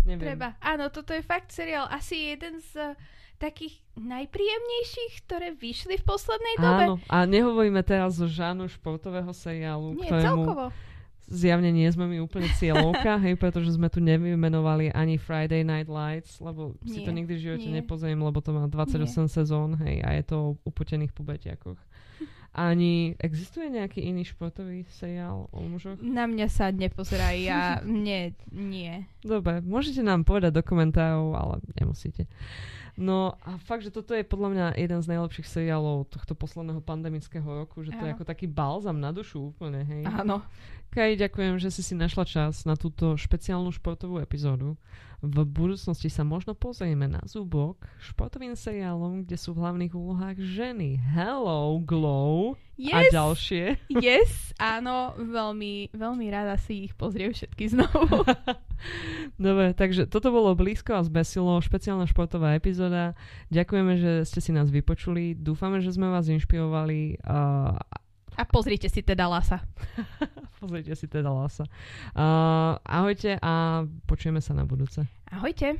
Neviem. Treba. Áno, toto je fakt seriál asi jeden z uh, takých najpríjemnejších, ktoré vyšli v poslednej dobe. Áno, a nehovoríme teraz o žánu športového seriálu, Nie, ktorému celkovo. zjavne nie sme mi úplne cieľovka, hej, pretože sme tu nevymenovali ani Friday Night Lights, lebo si to Nie, nikdy v živote nie. nepozriem, lebo to má 28 sezón, hej, a je to o upotených pubetiakoch. Ani existuje nejaký iný športový seriál o mužoch? Na mňa sa nepozeraj, ja mne nie. Dobre, môžete nám povedať do komentárov, ale nemusíte. No a fakt, že toto je podľa mňa jeden z najlepších seriálov tohto posledného pandemického roku, že to je ako taký balzam na dušu úplne, hej. Áno. Kaj, ďakujem, že si si našla čas na túto špeciálnu športovú epizódu. V budúcnosti sa možno pozrieme na zúbok športovým seriálom, kde sú v hlavných úlohách ženy. Hello, Glow a Yes, ďalšie. yes, áno, veľmi, veľmi rada si ich pozriem všetky znovu. Dobre, takže toto bolo blízko a zbesilo, špeciálna športová epizóda. Ďakujeme, že ste si nás vypočuli. Dúfame, že sme vás inšpirovali. Uh, A pozrite si teda Lasa. pozrite si teda Lasa. Uh, ahojte a počujeme sa na budúce. Ahojte.